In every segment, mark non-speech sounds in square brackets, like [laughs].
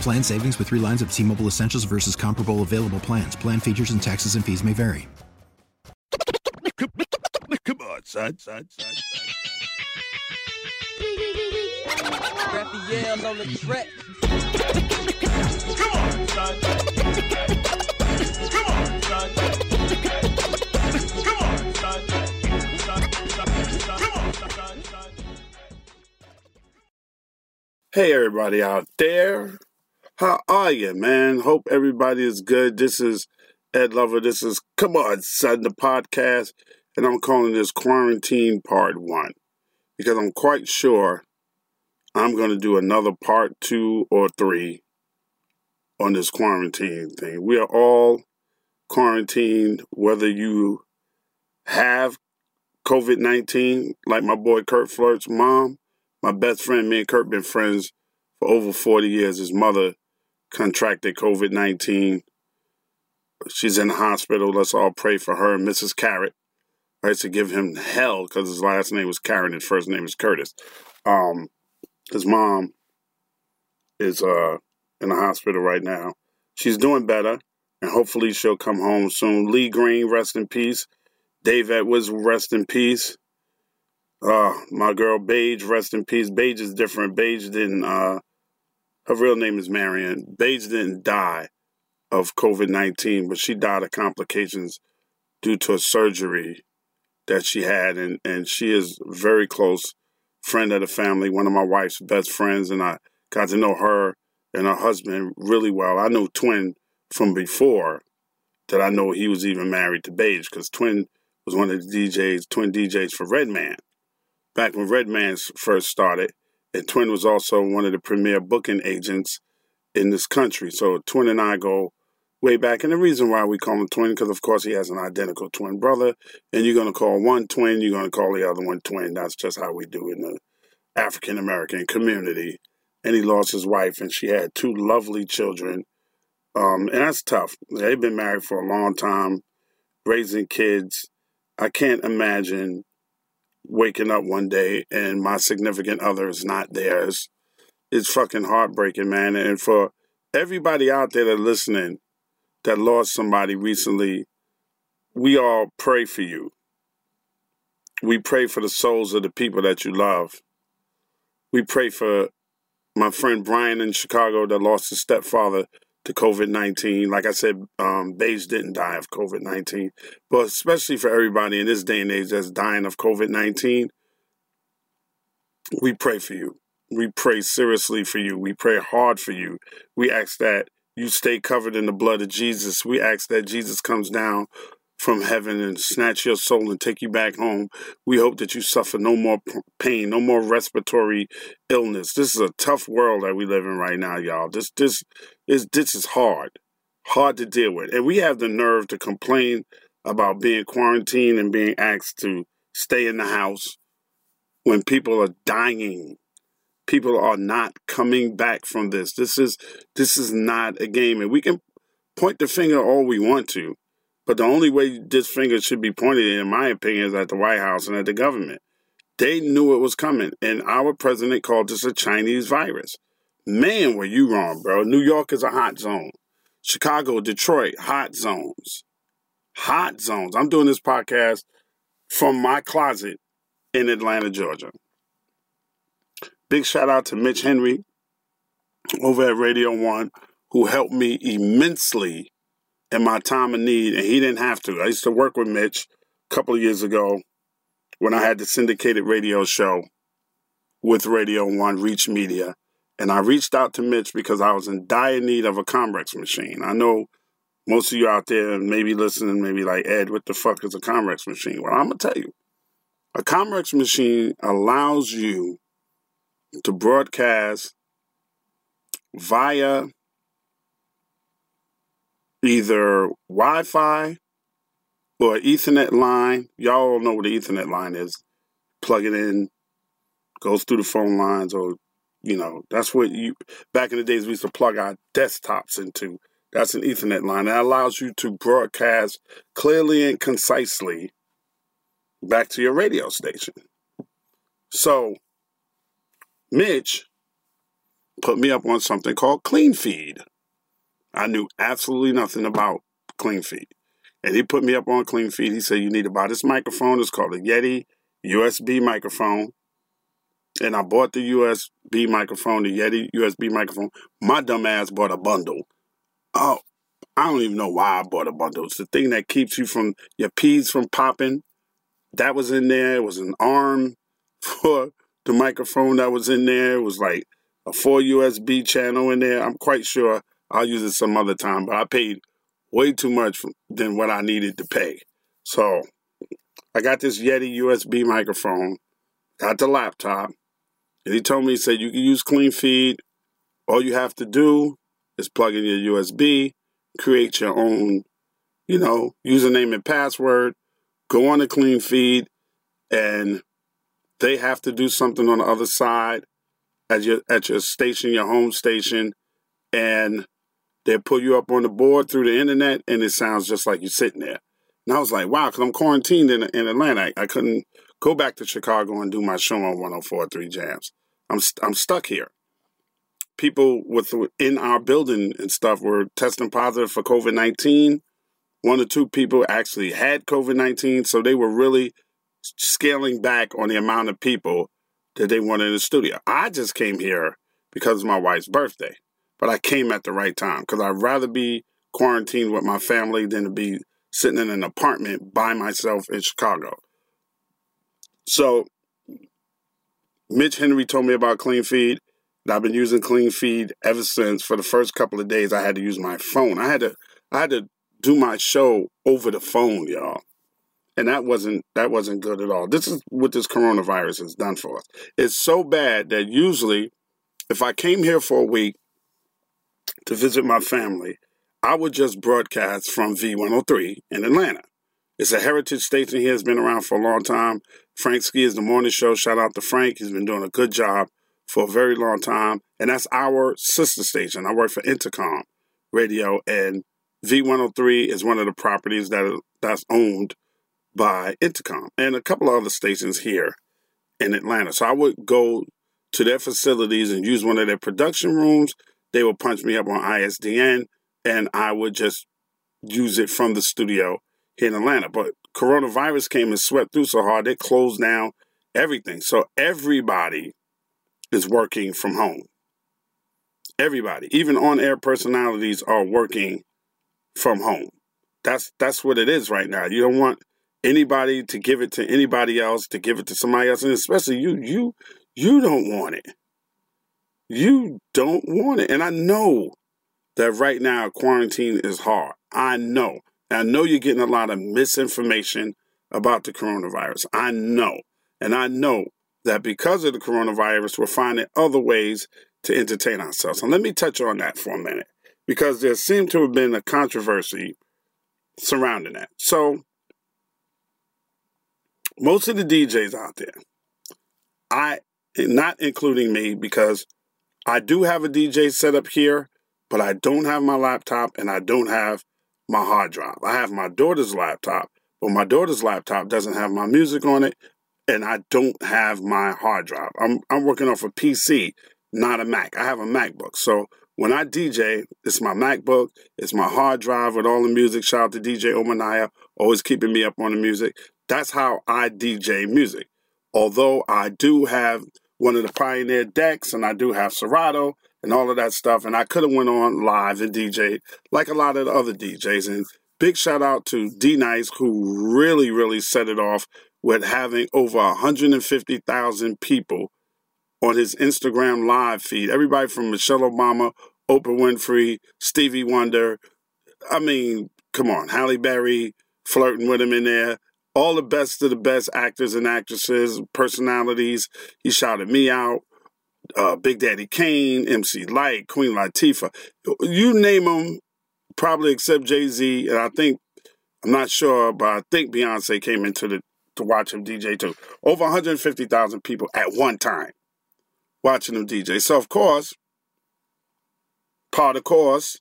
Plan savings with three lines of T Mobile Essentials versus comparable available plans. Plan features and taxes and fees may vary. Come on, son, son, son, son. Raphael's on the track. Hey, everybody out there. How are you, man? Hope everybody is good. This is Ed Lover. This is Come On, Son, the podcast. And I'm calling this Quarantine Part 1 because I'm quite sure I'm going to do another part 2 or 3 on this quarantine thing. We are all quarantined, whether you have COVID 19, like my boy Kurt Flirt's mom, my best friend. Me and Kurt been friends for over 40 years. His mother contracted COVID 19. She's in the hospital. Let's all pray for her. Mrs. Carrot. I used to give him hell because his last name was Karen. His first name is Curtis. Um, his mom is uh, in the hospital right now. She's doing better, and hopefully she'll come home soon. Lee Green, rest in peace. Dave Edwards, rest in peace. Uh, my girl Paige, rest in peace. Paige is different. Paige didn't uh, her real name is Marion. Bates didn't die of COVID 19, but she died of complications due to a surgery that she had. And, and she is very close friend of the family, one of my wife's best friends. And I got to know her and her husband really well. I know Twin from before that I know he was even married to Paige because Twin was one of the DJs, Twin DJs for Redman. Back when Redman first started, and Twin was also one of the premier booking agents in this country. So Twin and I go way back. And the reason why we call him Twin, because of course he has an identical twin brother. And you're going to call one twin, you're going to call the other one twin. That's just how we do in the African American community. And he lost his wife, and she had two lovely children. Um, and that's tough. They've been married for a long time, raising kids. I can't imagine waking up one day and my significant other is not theirs. It's fucking heartbreaking, man. And for everybody out there that listening that lost somebody recently, we all pray for you. We pray for the souls of the people that you love. We pray for my friend Brian in Chicago that lost his stepfather to COVID 19. Like I said, um, Paige didn't die of COVID 19, but especially for everybody in this day and age that's dying of COVID 19, we pray for you. We pray seriously for you. We pray hard for you. We ask that you stay covered in the blood of Jesus. We ask that Jesus comes down from heaven and snatch your soul and take you back home. We hope that you suffer no more pain, no more respiratory illness. This is a tough world that we live in right now, y'all. This this is this is hard, hard to deal with, and we have the nerve to complain about being quarantined and being asked to stay in the house when people are dying. People are not coming back from this. This is this is not a game, and we can point the finger all we want to but the only way this finger should be pointed, in my opinion, is at the White House and at the government. They knew it was coming, and our president called this a Chinese virus. Man, were you wrong, bro. New York is a hot zone. Chicago, Detroit, hot zones. Hot zones. I'm doing this podcast from my closet in Atlanta, Georgia. Big shout out to Mitch Henry over at Radio One who helped me immensely in my time of need, and he didn't have to. I used to work with Mitch a couple of years ago when I had the syndicated radio show with Radio One Reach Media. And I reached out to Mitch because I was in dire need of a Comrex machine. I know most of you out there maybe listening, maybe like, Ed, what the fuck is a Comrex machine? Well, I'm going to tell you. A Comrex machine allows you to broadcast via either Wi Fi or Ethernet line. Y'all all know what the Ethernet line is. Plug it in, goes through the phone lines, or, you know, that's what you, back in the days, we used to plug our desktops into. That's an Ethernet line. That allows you to broadcast clearly and concisely back to your radio station. So, Mitch put me up on something called Clean Feed. I knew absolutely nothing about Clean Feed. And he put me up on Clean Feed. He said, You need to buy this microphone. It's called a Yeti USB microphone. And I bought the USB microphone, the Yeti USB microphone. My dumb ass bought a bundle. Oh, I don't even know why I bought a bundle. It's the thing that keeps you from your peas from popping. That was in there. It was an arm [laughs] for the microphone that was in there. It was like a four USB channel in there. I'm quite sure I'll use it some other time, but I paid way too much than what I needed to pay. So I got this Yeti USB microphone, got the laptop, and he told me, he said, you can use Clean Feed. All you have to do is plug in your USB, create your own, you know, username and password, go on the Clean Feed, and they have to do something on the other side at your at your station, your home station, and they pull you up on the board through the internet, and it sounds just like you're sitting there. And I was like, wow, because I'm quarantined in, in Atlanta. I, I, couldn't go back to Chicago and do my show on 104.3 Jams. I'm I'm stuck here. People with in our building and stuff were testing positive for COVID 19. One or two people actually had COVID 19, so they were really scaling back on the amount of people that they wanted in the studio. I just came here because of my wife's birthday, but I came at the right time because I'd rather be quarantined with my family than to be sitting in an apartment by myself in Chicago. So, Mitch Henry told me about Clean Feed. And I've been using Clean Feed ever since. For the first couple of days, I had to use my phone. I had to, I had to do my show over the phone, y'all and that wasn't that wasn't good at all. This is what this coronavirus has done for us. It's so bad that usually, if I came here for a week to visit my family, I would just broadcast from V103 in Atlanta. It's a heritage station here. It's been around for a long time. Frank Ski is the morning show. Shout out to Frank. He's been doing a good job for a very long time. And that's our sister station. I work for Entercom Radio, and V103 is one of the properties that that's owned by Entercom and a couple of other stations here in Atlanta. So I would go to their facilities and use one of their production rooms. They would punch me up on ISDN and I would just use it from the studio here in Atlanta. But coronavirus came and swept through so hard, they closed down everything. So everybody is working from home. Everybody, even on air personalities, are working from home. That's that's what it is right now. You don't want anybody to give it to anybody else, to give it to somebody else, and especially you, you, you don't want it. You don't want it. And I know that right now quarantine is hard. I know. I know you're getting a lot of misinformation about the coronavirus. I know. And I know that because of the coronavirus, we're finding other ways to entertain ourselves. And let me touch on that for a minute because there seemed to have been a controversy surrounding that. So most of the DJs out there, I not including me because I do have a DJ set up here, but I don't have my laptop and I don't have my hard drive. I have my daughter's laptop, but my daughter's laptop doesn't have my music on it, and I don't have my hard drive. I'm I'm working off a PC, not a Mac. I have a MacBook. So when I DJ, it's my MacBook, it's my hard drive with all the music. Shout out to DJ Omanaya, always keeping me up on the music. That's how I DJ music. Although I do have one of the Pioneer decks and I do have Serato and all of that stuff. And I could have went on live and DJ like a lot of the other DJs. And big shout out to D Nice who really, really set it off with having over 150,000 people on his Instagram live feed. Everybody from Michelle Obama, Oprah Winfrey, Stevie Wonder. I mean, come on, Halle Berry flirting with him in there. All the best of the best actors and actresses, personalities. He shouted me out. Uh, Big Daddy Kane, MC Lyte, Queen Latifah. You name them, probably except Jay Z. And I think, I'm not sure, but I think Beyonce came into the to watch him DJ too. Over 150,000 people at one time watching him DJ. So, of course, part of course,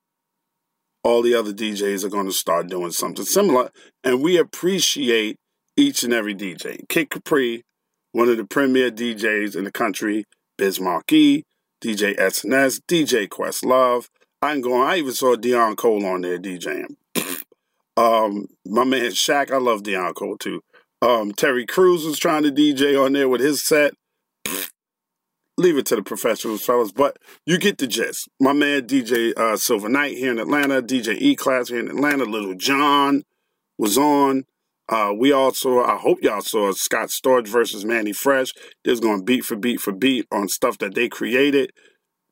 all the other DJs are going to start doing something similar. And we appreciate each and every DJ. Kid Capri, one of the premier DJs in the country, Biz Markie, DJ SNS, DJ Questlove. I'm going. I even saw Deon Cole on there DJing. [sniffs] um, my man Shaq, I love Deon Cole too. Um, Terry Crews was trying to DJ on there with his set [sniffs] leave it to the professionals, fellas. But you get the gist. My man DJ uh, Silver Knight here in Atlanta, DJ E Class here in Atlanta, Little John was on. Uh, we also, I hope y'all saw Scott Storch versus Manny Fresh. There's going beat for beat for beat on stuff that they created.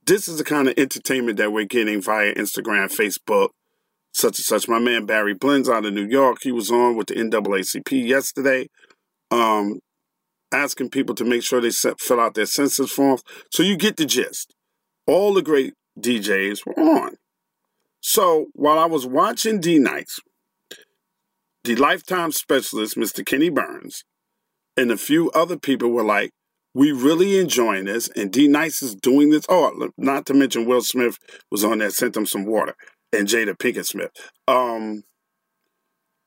This is the kind of entertainment that we're getting via Instagram, Facebook, such and such. My man Barry Blends out of New York, he was on with the NAACP yesterday. Um, asking people to make sure they set, fill out their census forms. So you get the gist. All the great DJs were on. So while I was watching D Nice, the lifetime specialist, Mr. Kenny Burns, and a few other people were like, we really enjoying this, and D Nice is doing this. Oh, not to mention Will Smith was on there, sent them some water, and Jada Pinkett Smith. Um,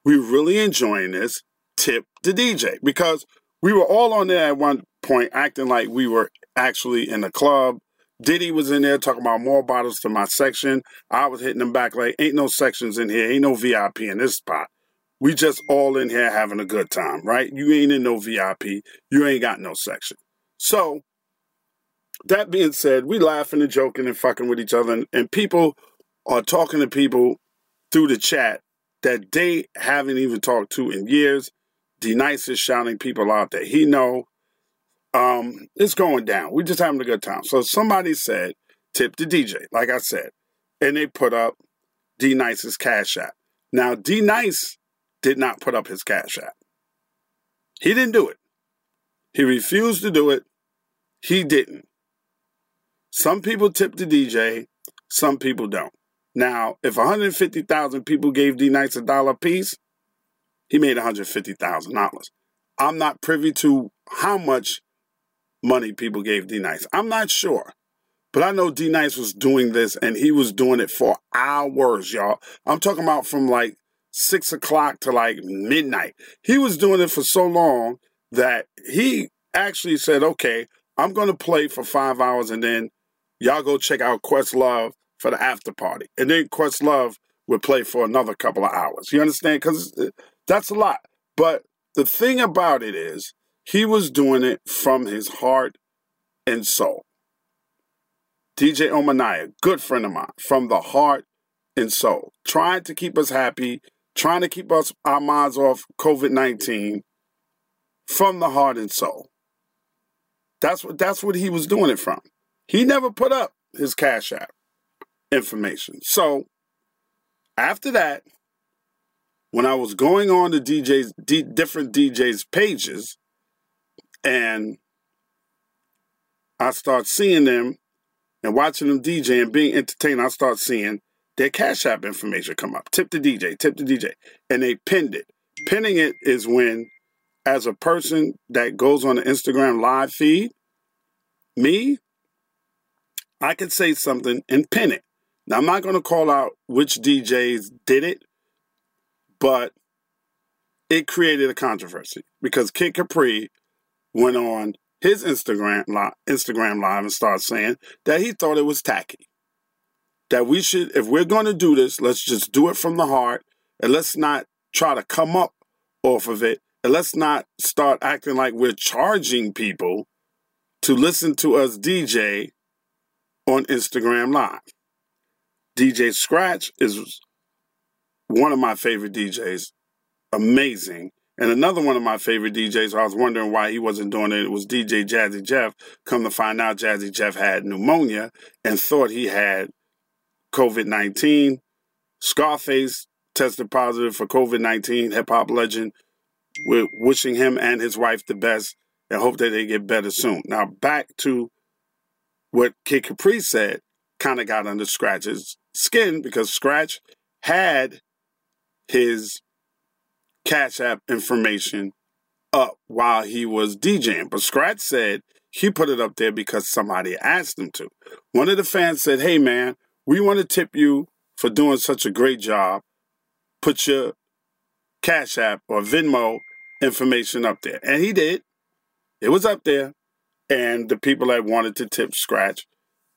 we really enjoying this. Tip the DJ because we were all on there at one point acting like we were actually in the club. Diddy was in there talking about more bottles to my section. I was hitting them back like, ain't no sections in here, ain't no VIP in this spot. We just all in here having a good time, right? You ain't in no VIP, you ain't got no section. So, that being said, we laughing and joking and fucking with each other, and, and people are talking to people through the chat that they haven't even talked to in years. D Nice is shouting people out that he know. Um, it's going down. We're just having a good time. So somebody said, tip the DJ, like I said. And they put up D Nice's Cash App. Now, D Nice did not put up his Cash App. He didn't do it. He refused to do it. He didn't. Some people tip the DJ, some people don't. Now, if 150,000 people gave D Nice a dollar piece, he made $150,000. I'm not privy to how much money people gave D Nice. I'm not sure. But I know D Nice was doing this and he was doing it for hours, y'all. I'm talking about from like six o'clock to like midnight. He was doing it for so long that he actually said, okay, I'm going to play for five hours and then y'all go check out Questlove for the after party. And then Questlove would play for another couple of hours. You understand? Because uh, that's a lot. But the thing about it is, he was doing it from his heart and soul. DJ Omanaya, good friend of mine, from the heart and soul, trying to keep us happy, trying to keep us our minds off COVID nineteen, from the heart and soul. That's what that's what he was doing it from. He never put up his Cash App information. So after that, when I was going on the DJs, D, different DJs' pages, and I start seeing them and watching them DJ and being entertained, I start seeing their Cash App information come up. Tip the DJ, tip the DJ. And they pinned it. Pinning it is when, as a person that goes on the Instagram live feed, me, I could say something and pin it. Now, I'm not going to call out which DJs did it but it created a controversy because Kid Capri went on his Instagram live, Instagram live and started saying that he thought it was tacky. That we should, if we're going to do this, let's just do it from the heart and let's not try to come up off of it. And let's not start acting like we're charging people to listen to us DJ on Instagram Live. DJ Scratch is one of my favorite DJs. Amazing. And another one of my favorite DJs, I was wondering why he wasn't doing it, it was DJ Jazzy Jeff. Come to find out, Jazzy Jeff had pneumonia and thought he had COVID 19. Scarface tested positive for COVID 19. Hip hop legend. We're wishing him and his wife the best and hope that they get better soon. Now, back to what Kid Capri said, kind of got under Scratch's skin because Scratch had his Cash App information up while he was DJing. But Scratch said he put it up there because somebody asked him to. One of the fans said, Hey man, we want to tip you for doing such a great job. Put your Cash App or Venmo information up there. And he did. It was up there. And the people that wanted to tip Scratch,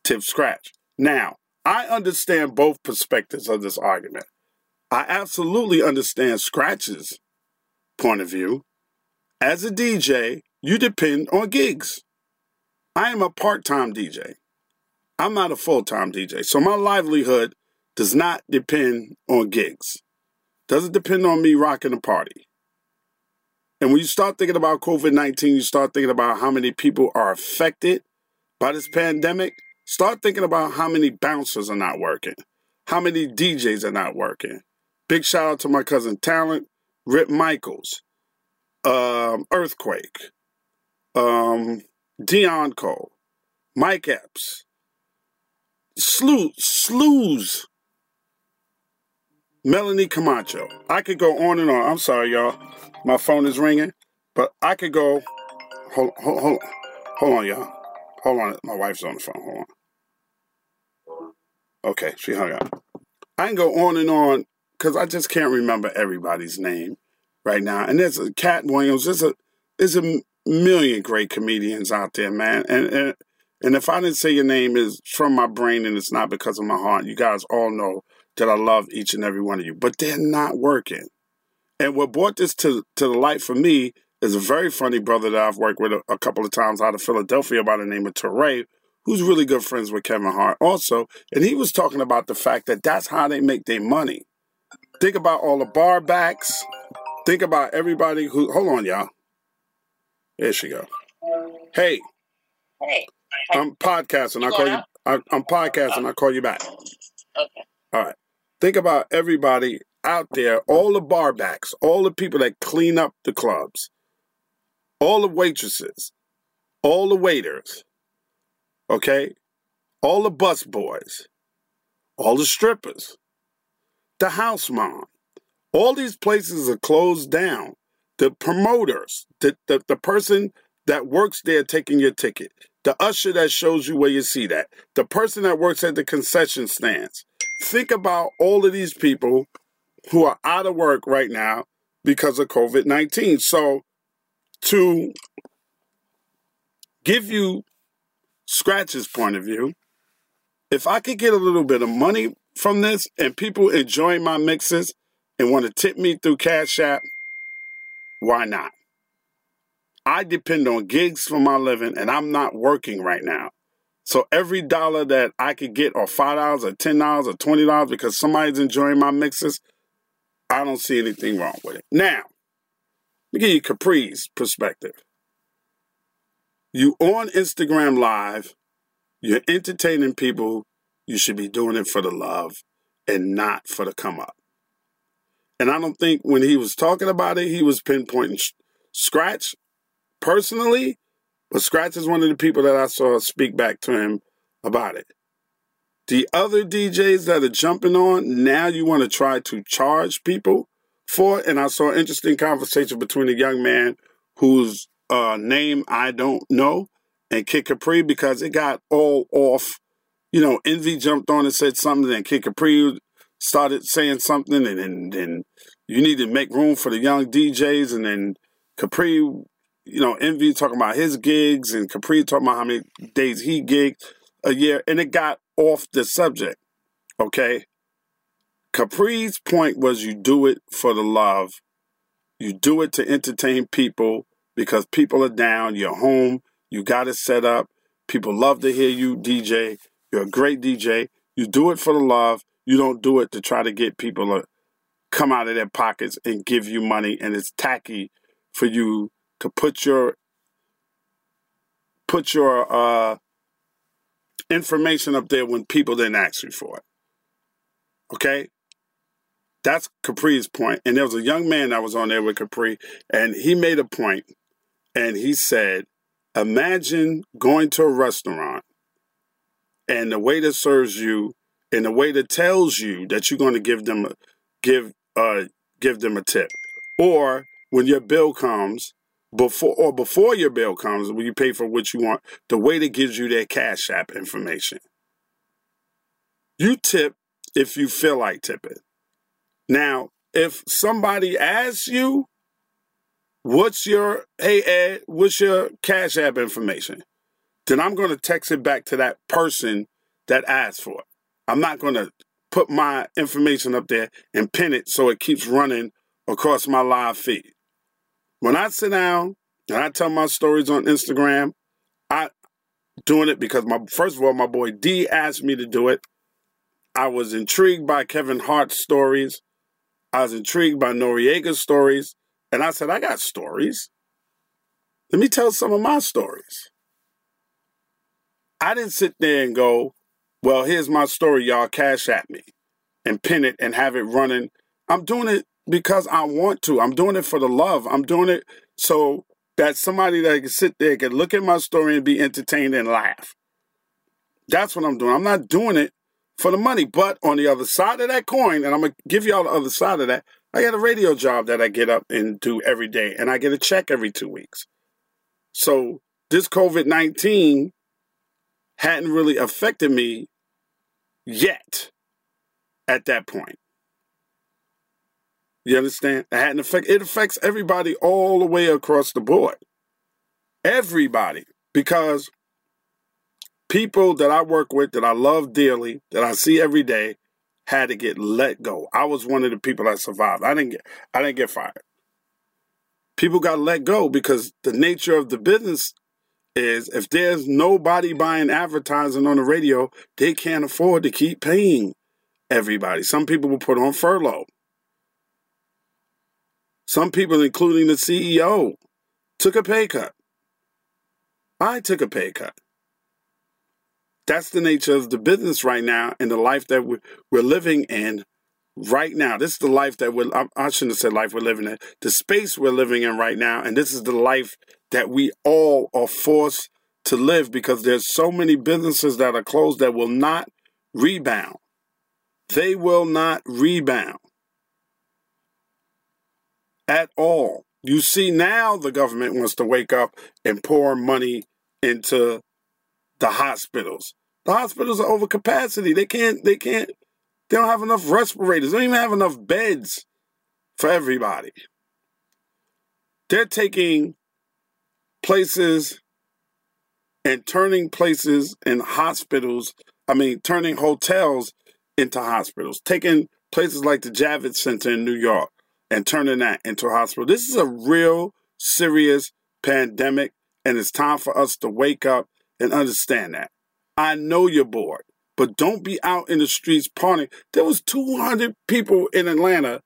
tip Scratch. Now, I understand both perspectives of this argument. I absolutely understand Scratch's point of view. As a DJ, you depend on gigs. I am a part time DJ. I'm not a full time DJ. So my livelihood does not depend on gigs. Doesn't depend on me rocking a party. And when you start thinking about COVID 19, you start thinking about how many people are affected by this pandemic. Start thinking about how many bouncers are not working, how many DJs are not working, Big shout out to my cousin Talent, Rip Michaels, um, Earthquake, um, Deon Cole, Mike Epps, Slew, Slews, Melanie Camacho. I could go on and on. I'm sorry, y'all. My phone is ringing, but I could go. Hold, hold, hold, hold on, y'all. Hold on. My wife's on the phone. Hold on. Okay, she hung up. I can go on and on because I just can't remember everybody's name right now. And there's a Katt Williams. There's a there's a million great comedians out there, man. And and and if I didn't say your name is from my brain and it's not because of my heart, you guys all know that I love each and every one of you. But they're not working. And what brought this to to the light for me is a very funny brother that I've worked with a, a couple of times out of Philadelphia by the name of Teray, who's really good friends with Kevin Hart also. And he was talking about the fact that that's how they make their money. Think about all the bar backs. Think about everybody who. Hold on, y'all. There she go. Hey. Hey. I'm podcasting. I call you. I, I'm podcasting. I call you back. Okay. All right. Think about everybody out there, all the bar backs, all the people that clean up the clubs, all the waitresses, all the waiters, okay, all the bus boys, all the strippers, the house mom. All these places are closed down. The promoters, the, the, the person that works there taking your ticket, the usher that shows you where you see that, the person that works at the concession stands. Think about all of these people who are out of work right now because of COVID 19. So, to give you Scratch's point of view, if I could get a little bit of money from this and people enjoy my mixes and want to tip me through Cash App, why not? I depend on gigs for my living and I'm not working right now. So every dollar that I could get, or $5 or $10 or $20 because somebody's enjoying my mixes, I don't see anything wrong with it. Now, let me give you Capri's perspective. You on Instagram Live, you're entertaining people you should be doing it for the love and not for the come up. And I don't think when he was talking about it, he was pinpointing Scratch personally, but Scratch is one of the people that I saw speak back to him about it. The other DJs that are jumping on, now you want to try to charge people for it. And I saw an interesting conversation between a young man whose uh, name I don't know and Kid Capri because it got all off you know, Envy jumped on and said something, and Kid Capri started saying something, and then you need to make room for the young DJs, and then Capri, you know, Envy talking about his gigs, and Capri talking about how many days he gigged a year, and it got off the subject. Okay. Capri's point was you do it for the love. You do it to entertain people because people are down. You're home. You got it set up. People love to hear you DJ You're a great DJ. You do it for the love. You don't do it to try to get people to come out of their pockets and give you money. And it's tacky for you to put your put your uh, information up there when people didn't ask you for it. Okay? That's Capri's point. And there was a young man that was on there with Capri, and he made a point, and he said, Imagine going to a restaurant and the waiter serves you and the waiter tells you that you're going to give them a, give uh give them a tip. Or when your bill comes, before or before your bill comes, when you pay for what you want, the waiter gives you their cash app information. You tip if you feel like tipping. Now, if somebody asks you, what's your hey Ed, what's your cash app information? Then I'm going to text it back to that person that asked for it. I'm not going to put my information up there and pin it so it keeps running across my live feed. When I sit down and I tell my stories on Instagram, I doing it because my first of all, my boy D asked me to do it. I was intrigued by Kevin Hart's stories. I was intrigued by Noreaga's stories. And I said, I got stories. Let me tell some of my stories. I didn't sit there and go, well, here's my story, y'all cash at me and pin it and have it running. I'm doing it because I want to. I'm doing it for the love. I'm doing it so that somebody that can sit there can look at my story and be entertained and laugh. That's what I'm doing. I'm not doing it for the money. But on the other side of that coin, and I'm to give y'all the other side of that, I got a radio job that I get up and do every day, and I get a check every two weeks. So this COVID 19 hadn't really affected me yet at that point. You understand? It hadn't affect it affects everybody all the way across the board. Everybody. Because people that I work with that I love dearly, that I see every day, had to get let go. I was one of the people that survived. I didn't get I didn't get fired. People got let go because the nature of the business is if there's nobody buying advertising on the radio, they can't afford to keep paying everybody. Some people were put on furlough. Some people, including the CEO, took a pay cut. I took a pay cut. That's the nature of the business right now and the life that we're, living in right now. This is the life that we're, I shouldn't have said life we're living in, the space we're living in right now. And this is the life that we all are forced to live because there's so many businesses that are closed that will not rebound. They will not rebound at all. You see, now the government wants to wake up and pour money into the hospitals. The hospitals are over capacity. They can't, they can't, they don't have enough respirators. They don't even have enough beds for everybody. They're taking places and turning places and hospitals, I mean, turning hotels into hospitals, taking places like the Javits Center in New York and turning that into a hospital. This is a real serious pandemic, and it's time for us to wake up and understand that. I know you're bored, but don't be out in the streets partying. There was 200 people in Atlanta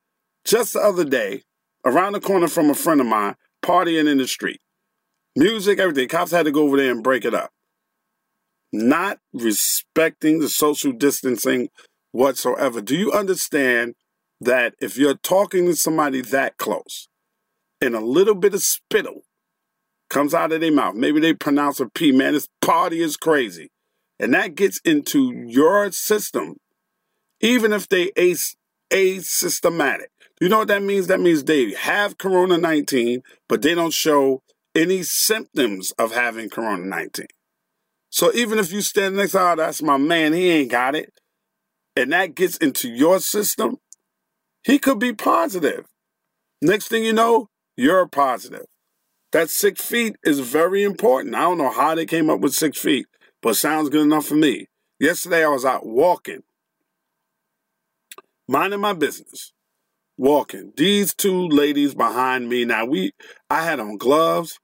just the other day, around the corner from a friend of mine, partying in the street. Music, everything. Cops had to go over there and break it up. Not respecting the social distancing whatsoever. Do you understand that if you're talking to somebody that close and a little bit of spittle comes out of their mouth, maybe they pronounce a P, man, this party is crazy. And that gets into your system, even if they ace asymptomatic. You know what that means? That means they have Corona 19, but they don't show any symptoms of having Corona 19. So even if you stand next to, oh, that's my man, he ain't got it, and that gets into your system, he could be positive. Next thing you know, you're positive. That six feet is very important. I don't know how they came up with six feet, but sounds good enough for me. Yesterday I was out walking, minding my business, walking. These two ladies behind me. Now we, I had on gloves,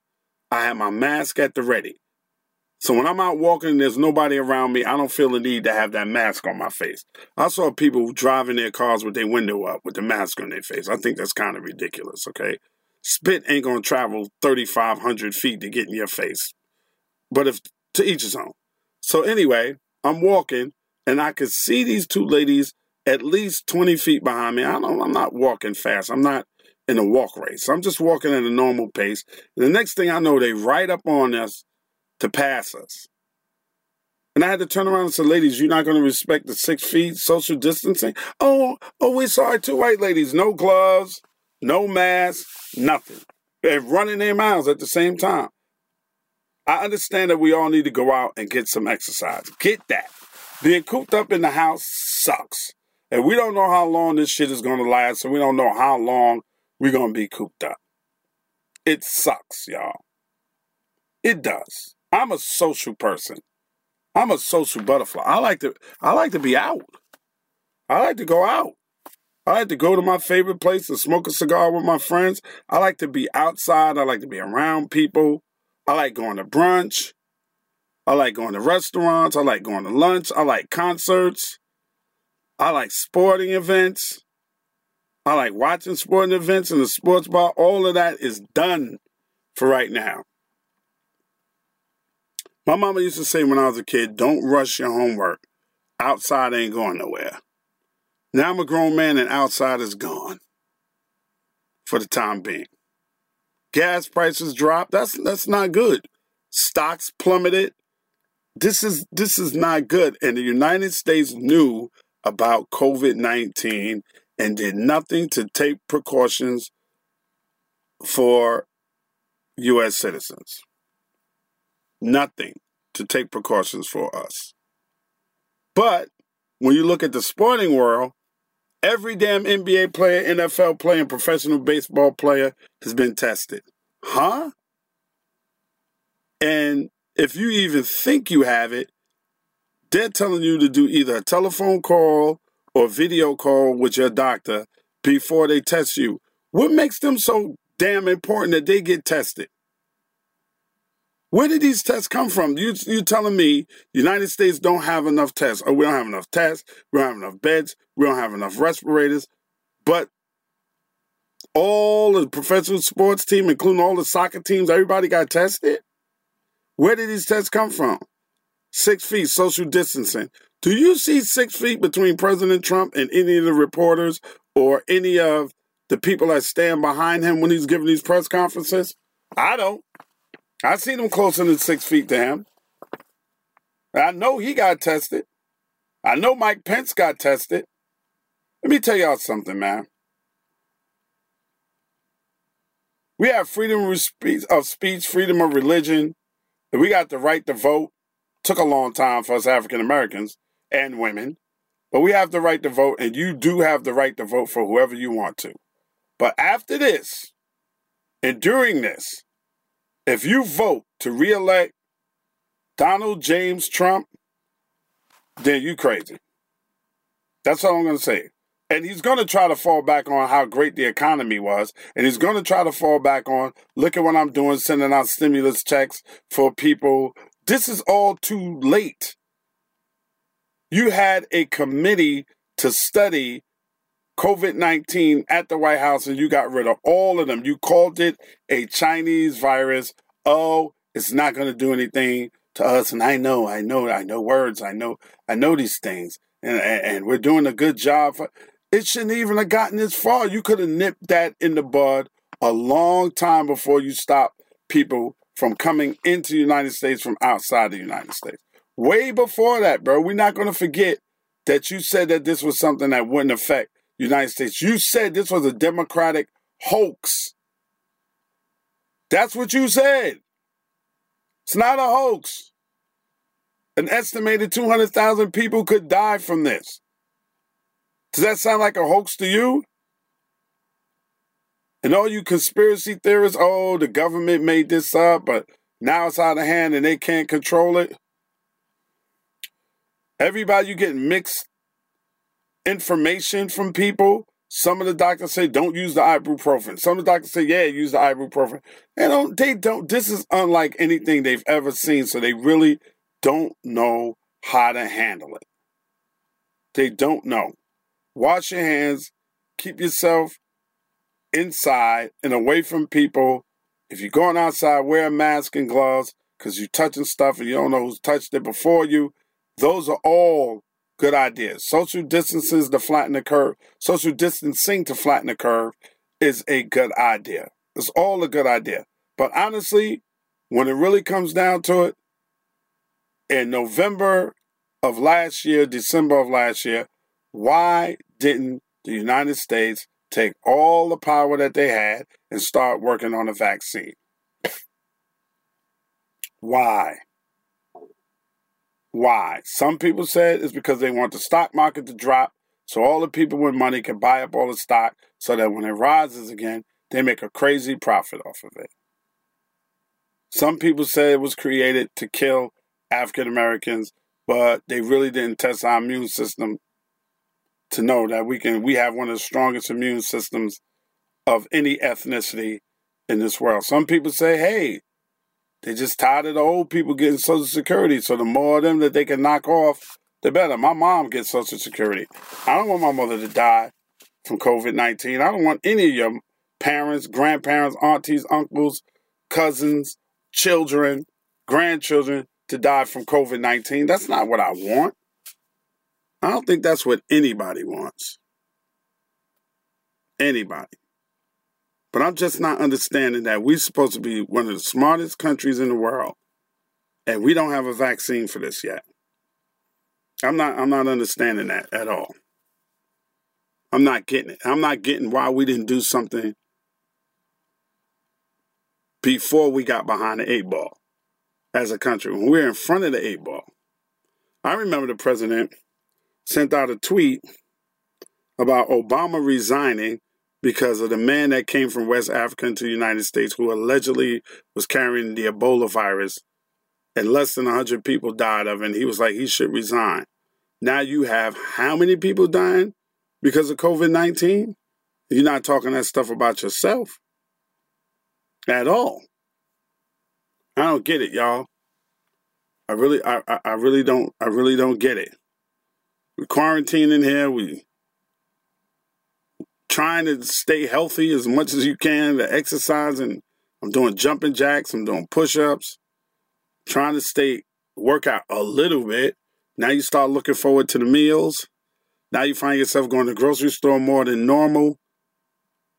I had my mask at the ready. So when I'm out walking and there's nobody around me, I don't feel the need to have that mask on my face. I saw people driving their cars with their window up with the mask on their face. I think that's kind of ridiculous, okay? Spit ain't gonna travel 3,500 feet to get in your face. But if to each his own. So anyway, I'm walking and I could see these two ladies at least 20 feet behind me. I don't, I'm not walking fast. I'm not in a walk race. I'm just walking at a normal pace. And the next thing I know, they right up on us to pass us. And I had to turn around and say, ladies, you're not going to respect the six feet social distancing? Oh, oh, we saw it two white ladies, no gloves, no mask, nothing. They're running their mouths at the same time. I understand that we all need to go out and get some exercise. Get that. Being cooped up in the house sucks. And we don't know how long this shit is going to last, so we don't know how long we're going to be cooped up. It sucks, y'all. It does. I'm a social person. I'm a social butterfly. I like to I like to be out. I like to go out. I like to go to my favorite place and smoke a cigar with my friends. I like to be outside. I like to be around people. I like going to brunch. I like going to restaurants. I like going to lunch. I like concerts. I like sporting events. I like watching sporting events in the sports bar. All of that is done for right now. My mama used to say when I was a kid, don't rush your homework. Outside ain't going nowhere. Now I'm a grown man and outside is gone for the time being. Gas prices dropped. That's that's not good. Stocks plummeted. This is this is not good. And the United States knew about COVID-19 and did nothing to take precautions for US citizens nothing to take precautions for us. But when you look at the sporting world, every damn NBA player, NFL player, and professional baseball player has been tested. Huh? And if you even think you have it, they're telling you to do either a telephone call or video call with your doctor before they test you. What makes them so damn important that they get tested? Where did these tests come from? You you telling me the United States don't have enough tests, or we don't have enough tests, we don't have enough beds, we don't have enough respirators, but all the professional sports team, including all the soccer teams, everybody got tested. Where did these tests come from? Six feet, social distancing. Do you see six feet between President Trump and any of the reporters or any of the people that stand behind him when he's giving these press conferences? I don't. I seen him closer than six feet to him. I know he got tested. I know Mike Pence got tested. Let me tell y'all something, man. We have freedom of speech, freedom of religion. We got the right to vote. Took a long time for us African Americans and women, but we have the right to vote, and you do have the right to vote for whoever you want to. But after this, and during this, if you vote to reelect Donald James Trump, then you crazy. That's all I'm going to say. And he's going to try to fall back on how great the economy was. And he's going to try to fall back on, look at what I'm doing, sending out stimulus checks for people. This is all too late. You had a committee to study COVID 19 at the White House and you got rid of all of them. You called it a Chinese virus. Oh, it's not going to do anything to us. And I know, I know, I know words. I know, I know these things. And, and, and we're doing a good job. For, it shouldn't even have gotten this far. You could have nipped that in the bud a long time before you stopped people from coming into the United States from outside the United States. Way before that, bro. We're not going to forget that you said that this was something that wouldn't affect United States. You said this was a democratic hoax. That's what you said. It's not a hoax. An estimated 200,000 people could die from this. Does that sound like a hoax to you? And all you conspiracy theorists, oh, the government made this up, but now it's out of hand and they can't control it. Everybody, you get mixed information from people Some of the doctors say don't use the ibuprofen. Some of the doctors say yeah, use the ibuprofen. They don't. They don't. This is unlike anything they've ever seen. So they really don't know how to handle it. They don't know. Wash your hands. Keep yourself inside and away from people. If you're going outside, wear a mask and gloves because you're touching stuff and you don't know who's touched it before you. Those are all good idea. Social distances to flatten the curve, social distancing to flatten the curve is a good idea. It's all a good idea. But honestly, when it really comes down to it, in November of last year, December of last year, why didn't the United States take all the power that they had and start working on a vaccine? Why? Why? Some people said it's because they want the stock market to drop so all the people with money can buy up all the stock so that when it rises again, they make a crazy profit off of it. Some people say it was created to kill African Americans, but they really didn't test our immune system to know that we can we have one of the strongest immune systems of any ethnicity in this world. Some people say, hey, they just tired of the old people getting Social Security. So the more of them that they can knock off, the better. My mom gets Social Security. I don't want my mother to die from COVID 19. I don't want any of your parents, grandparents, aunties, uncles, cousins, children, grandchildren to die from COVID 19. That's not what I want. I don't think that's what anybody wants. Anybody. But I'm just not understanding that we're supposed to be one of the smartest countries in the world, and we don't have a vaccine for this yet. I'm not I'm not understanding that at all. I'm not getting it. I'm not getting why we didn't do something before we got behind the eight ball as a country. When we we're in front of the eight ball. I remember the president sent out a tweet about Obama resigning because of the man that came from West Africa into the United States who allegedly was carrying the Ebola virus and less than 100 people died of it. And he was like, he should resign. Now you have how many people dying because of COVID 19? You're not talking that stuff about yourself at all. I don't get it, y'all. I really, I, I really don't, I really don't get it. We're quarantining in here. We trying to stay healthy as much as you can, to exercise, and I'm doing jumping jacks, I'm doing push ups, trying to stay, work out a little bit. Now you start looking forward to the meals. Now you find yourself going to the grocery store more than normal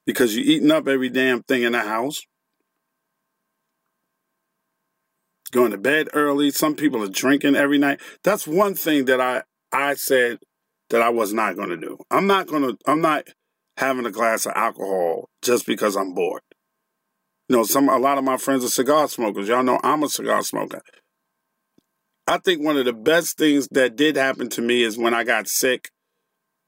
because you're eating up every damn thing in the house. Going to bed early. Some people are drinking every night. That's one thing that I I said that I was not going to do. I'm not going to. I'm not having a glass of alcohol just because I'm bored. You know, some a lot of my friends are cigar smokers. Y'all know I'm a cigar smoker. I think one of the best things that did happen to me is when I got sick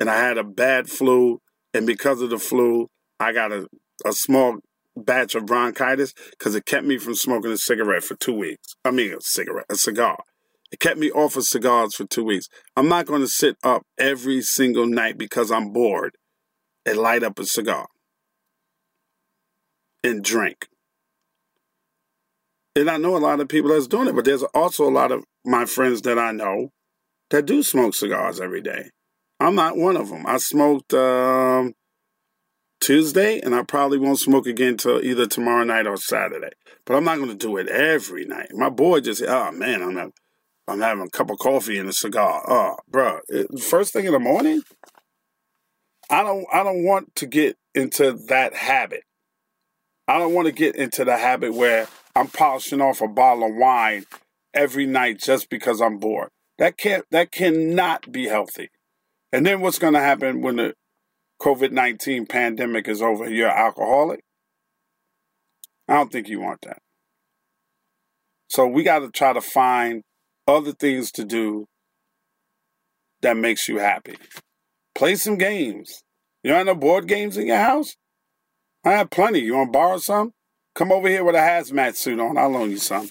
and I had a bad flu, and because of the flu, I got a, a small batch of bronchitis because it kept me from smoking a cigarette for two weeks. I mean, a cigarette, a cigar. It kept me off of cigars for two weeks. I'm not going to sit up every single night because I'm bored and light up a cigar and drink. And I know a lot of people that's doing it, but there's also a lot of my friends that I know that do smoke cigars every day. I'm not one of them. I smoked um, Tuesday, and I probably won't smoke again till either tomorrow night or Saturday. But I'm not going to do it every night. My boy just "Oh man, I'm having, I'm having a cup of coffee and a cigar." Oh, bro, first thing in the morning. I don't I don't want to get into that habit. I don't want to get into the habit where I'm polishing off a bottle of wine every night just because I'm bored. That can't that cannot be healthy. And then what's going to happen when the COVID-19 pandemic is over? You're an alcoholic? I don't think you want that. So we got to try to find other things to do that makes you happy. Play some games. You have no board games in your house? I have plenty. You want to borrow some? Come over here with a hazmat suit on. I'll loan you some.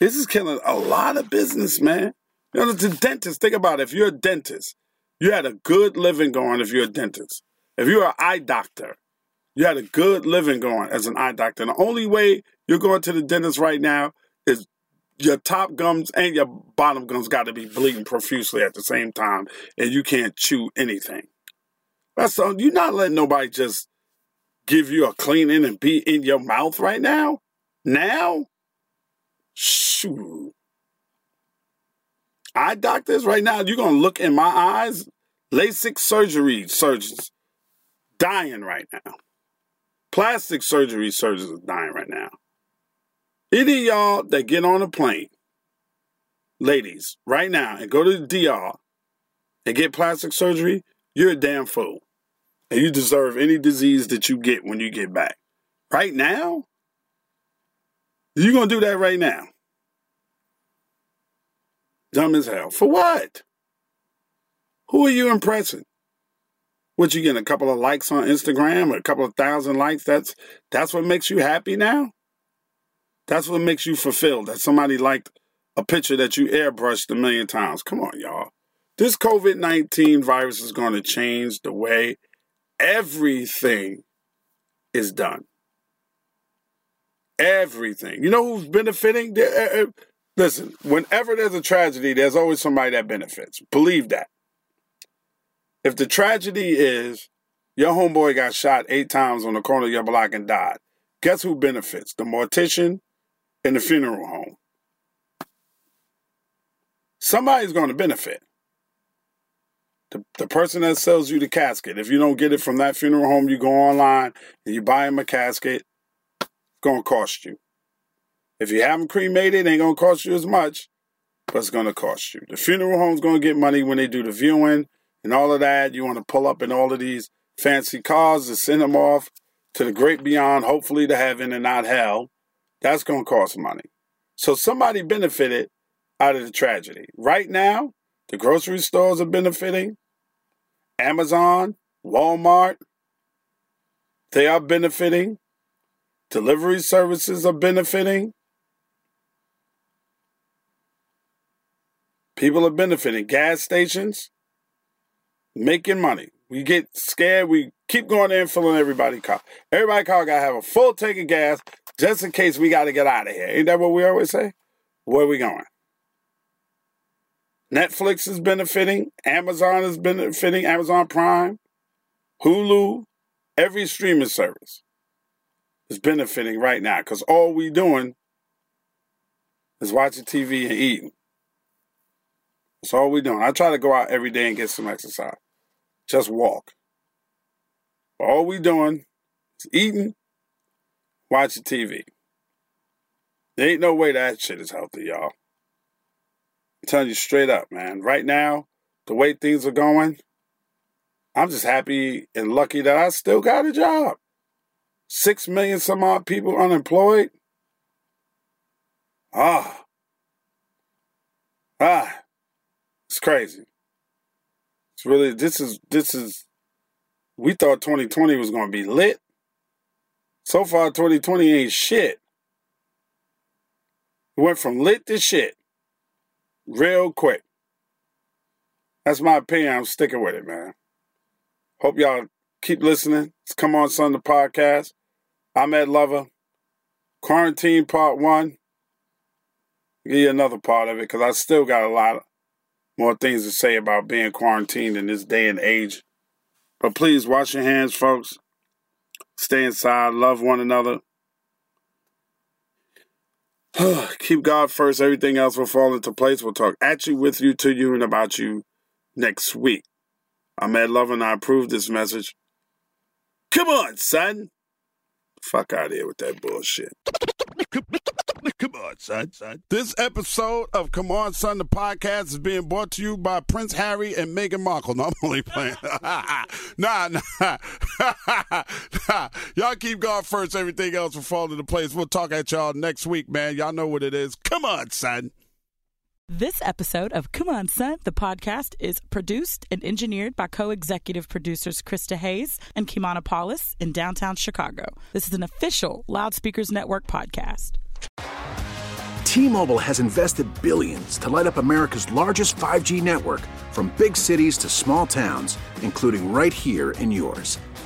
This is killing a lot of business, man. You know, the dentist, think about it. If you're a dentist You had a good living going if you're a dentist. If you're an eye doctor, you had a good living going as an eye doctor. And the only way you're going to the dentist right now is your top gums and your bottom gums got to be bleeding profusely at the same time, and you can't chew anything. That's all. You're not letting nobody just give you a cleaning and be in your mouth right now. Now, shoot. Eye doctors right now, you're gonna look in my eyes. LASIK surgery surgeons dying right now. Plastic surgery surgeons are dying right now. Any of y'all that get on a plane, ladies, right now, and go to the DR and get plastic surgery, you're a damn fool. And you deserve any disease that you get when you get back. Right now? You're going to do that right now. Dumb as hell. For what? Who are you impressing? What you get a couple of likes on Instagram a couple of thousand likes? That's that's what makes you happy now? That's what makes you fulfilled. That somebody liked a picture that you airbrushed a million times. Come on, y'all. This COVID 19 virus is going to change the way everything is done. Everything. You know who's benefiting? Uh, uh, listen, whenever there's a tragedy, there's always somebody that benefits. Believe that. If the tragedy is your homeboy got shot eight times on the corner of your block and died, guess who benefits? The mortician in the funeral home. Somebody's going to benefit. The, the person that sells you the casket, if you don't get it from that funeral home, you go online and you buy him a casket, it's going to cost you. If you haven't cremated, it ain't going to cost you as much, but it's going to cost you. The funeral home's going to get money when they do the viewing and all of that. You want to pull up in all of these fancy cars to send them off to the great beyond, hopefully to heaven and not hell. That's going to cost money. So somebody benefited out of the tragedy. Right now, the grocery stores are benefiting. Amazon, Walmart, they are benefiting. Delivery services are benefiting. People are benefiting. Gas stations, making money. We get scared. We keep going in, filling everybody's car. Everybody car got to have a full tank of gas just in case we got to get out of here. Ain't that what we always say? Where we going? Netflix is benefiting. Amazon is benefiting. Amazon Prime, Hulu, every streaming service is benefiting right now because all we doing is watching TV and eating. That's all we doing. I try to go out every day and get some exercise. Just walk. All we doing is eating, watching TV. There ain't no way that shit is healthy, y'all. I'm telling you straight up, man. Right now, the way things are going, I'm just happy and lucky that I still got a job. Six million some odd people unemployed. Ah. Ah. It's crazy. It's really this is this is we thought 2020 was gonna be lit. So far, 2020 ain't shit. It went from lit to shit real quick. That's my opinion. I'm sticking with it, man. Hope y'all keep listening. It's Come On Son, the podcast. I'm Ed Lover. Quarantine part one. Give you another part of it because I still got a lot more things to say about being quarantined in this day and age. But please wash your hands, folks. Stay inside. Love one another. [sighs] Keep God first. Everything else will fall into place. We'll talk at you, with you, to you, and about you next week. I'm Ed Love and I approve this message. Come on, son. Fuck out of here with that bullshit. Come on, son, son. This episode of Come On, Son, the podcast is being brought to you by Prince Harry and Meghan Markle. No, I'm only playing. [laughs] nah, nah. nah. [laughs] Y'all keep going first. Everything else will fall into place. We'll talk at y'all next week, man. Y'all know what it is. Come on, son. This episode of Come On Son, the podcast, is produced and engineered by co executive producers Krista Hayes and Kimana Paulus in downtown Chicago. This is an official Loudspeakers Network podcast. T-Mobile has invested billions to light up America's largest 5G network from big cities to small towns, including right here in yours.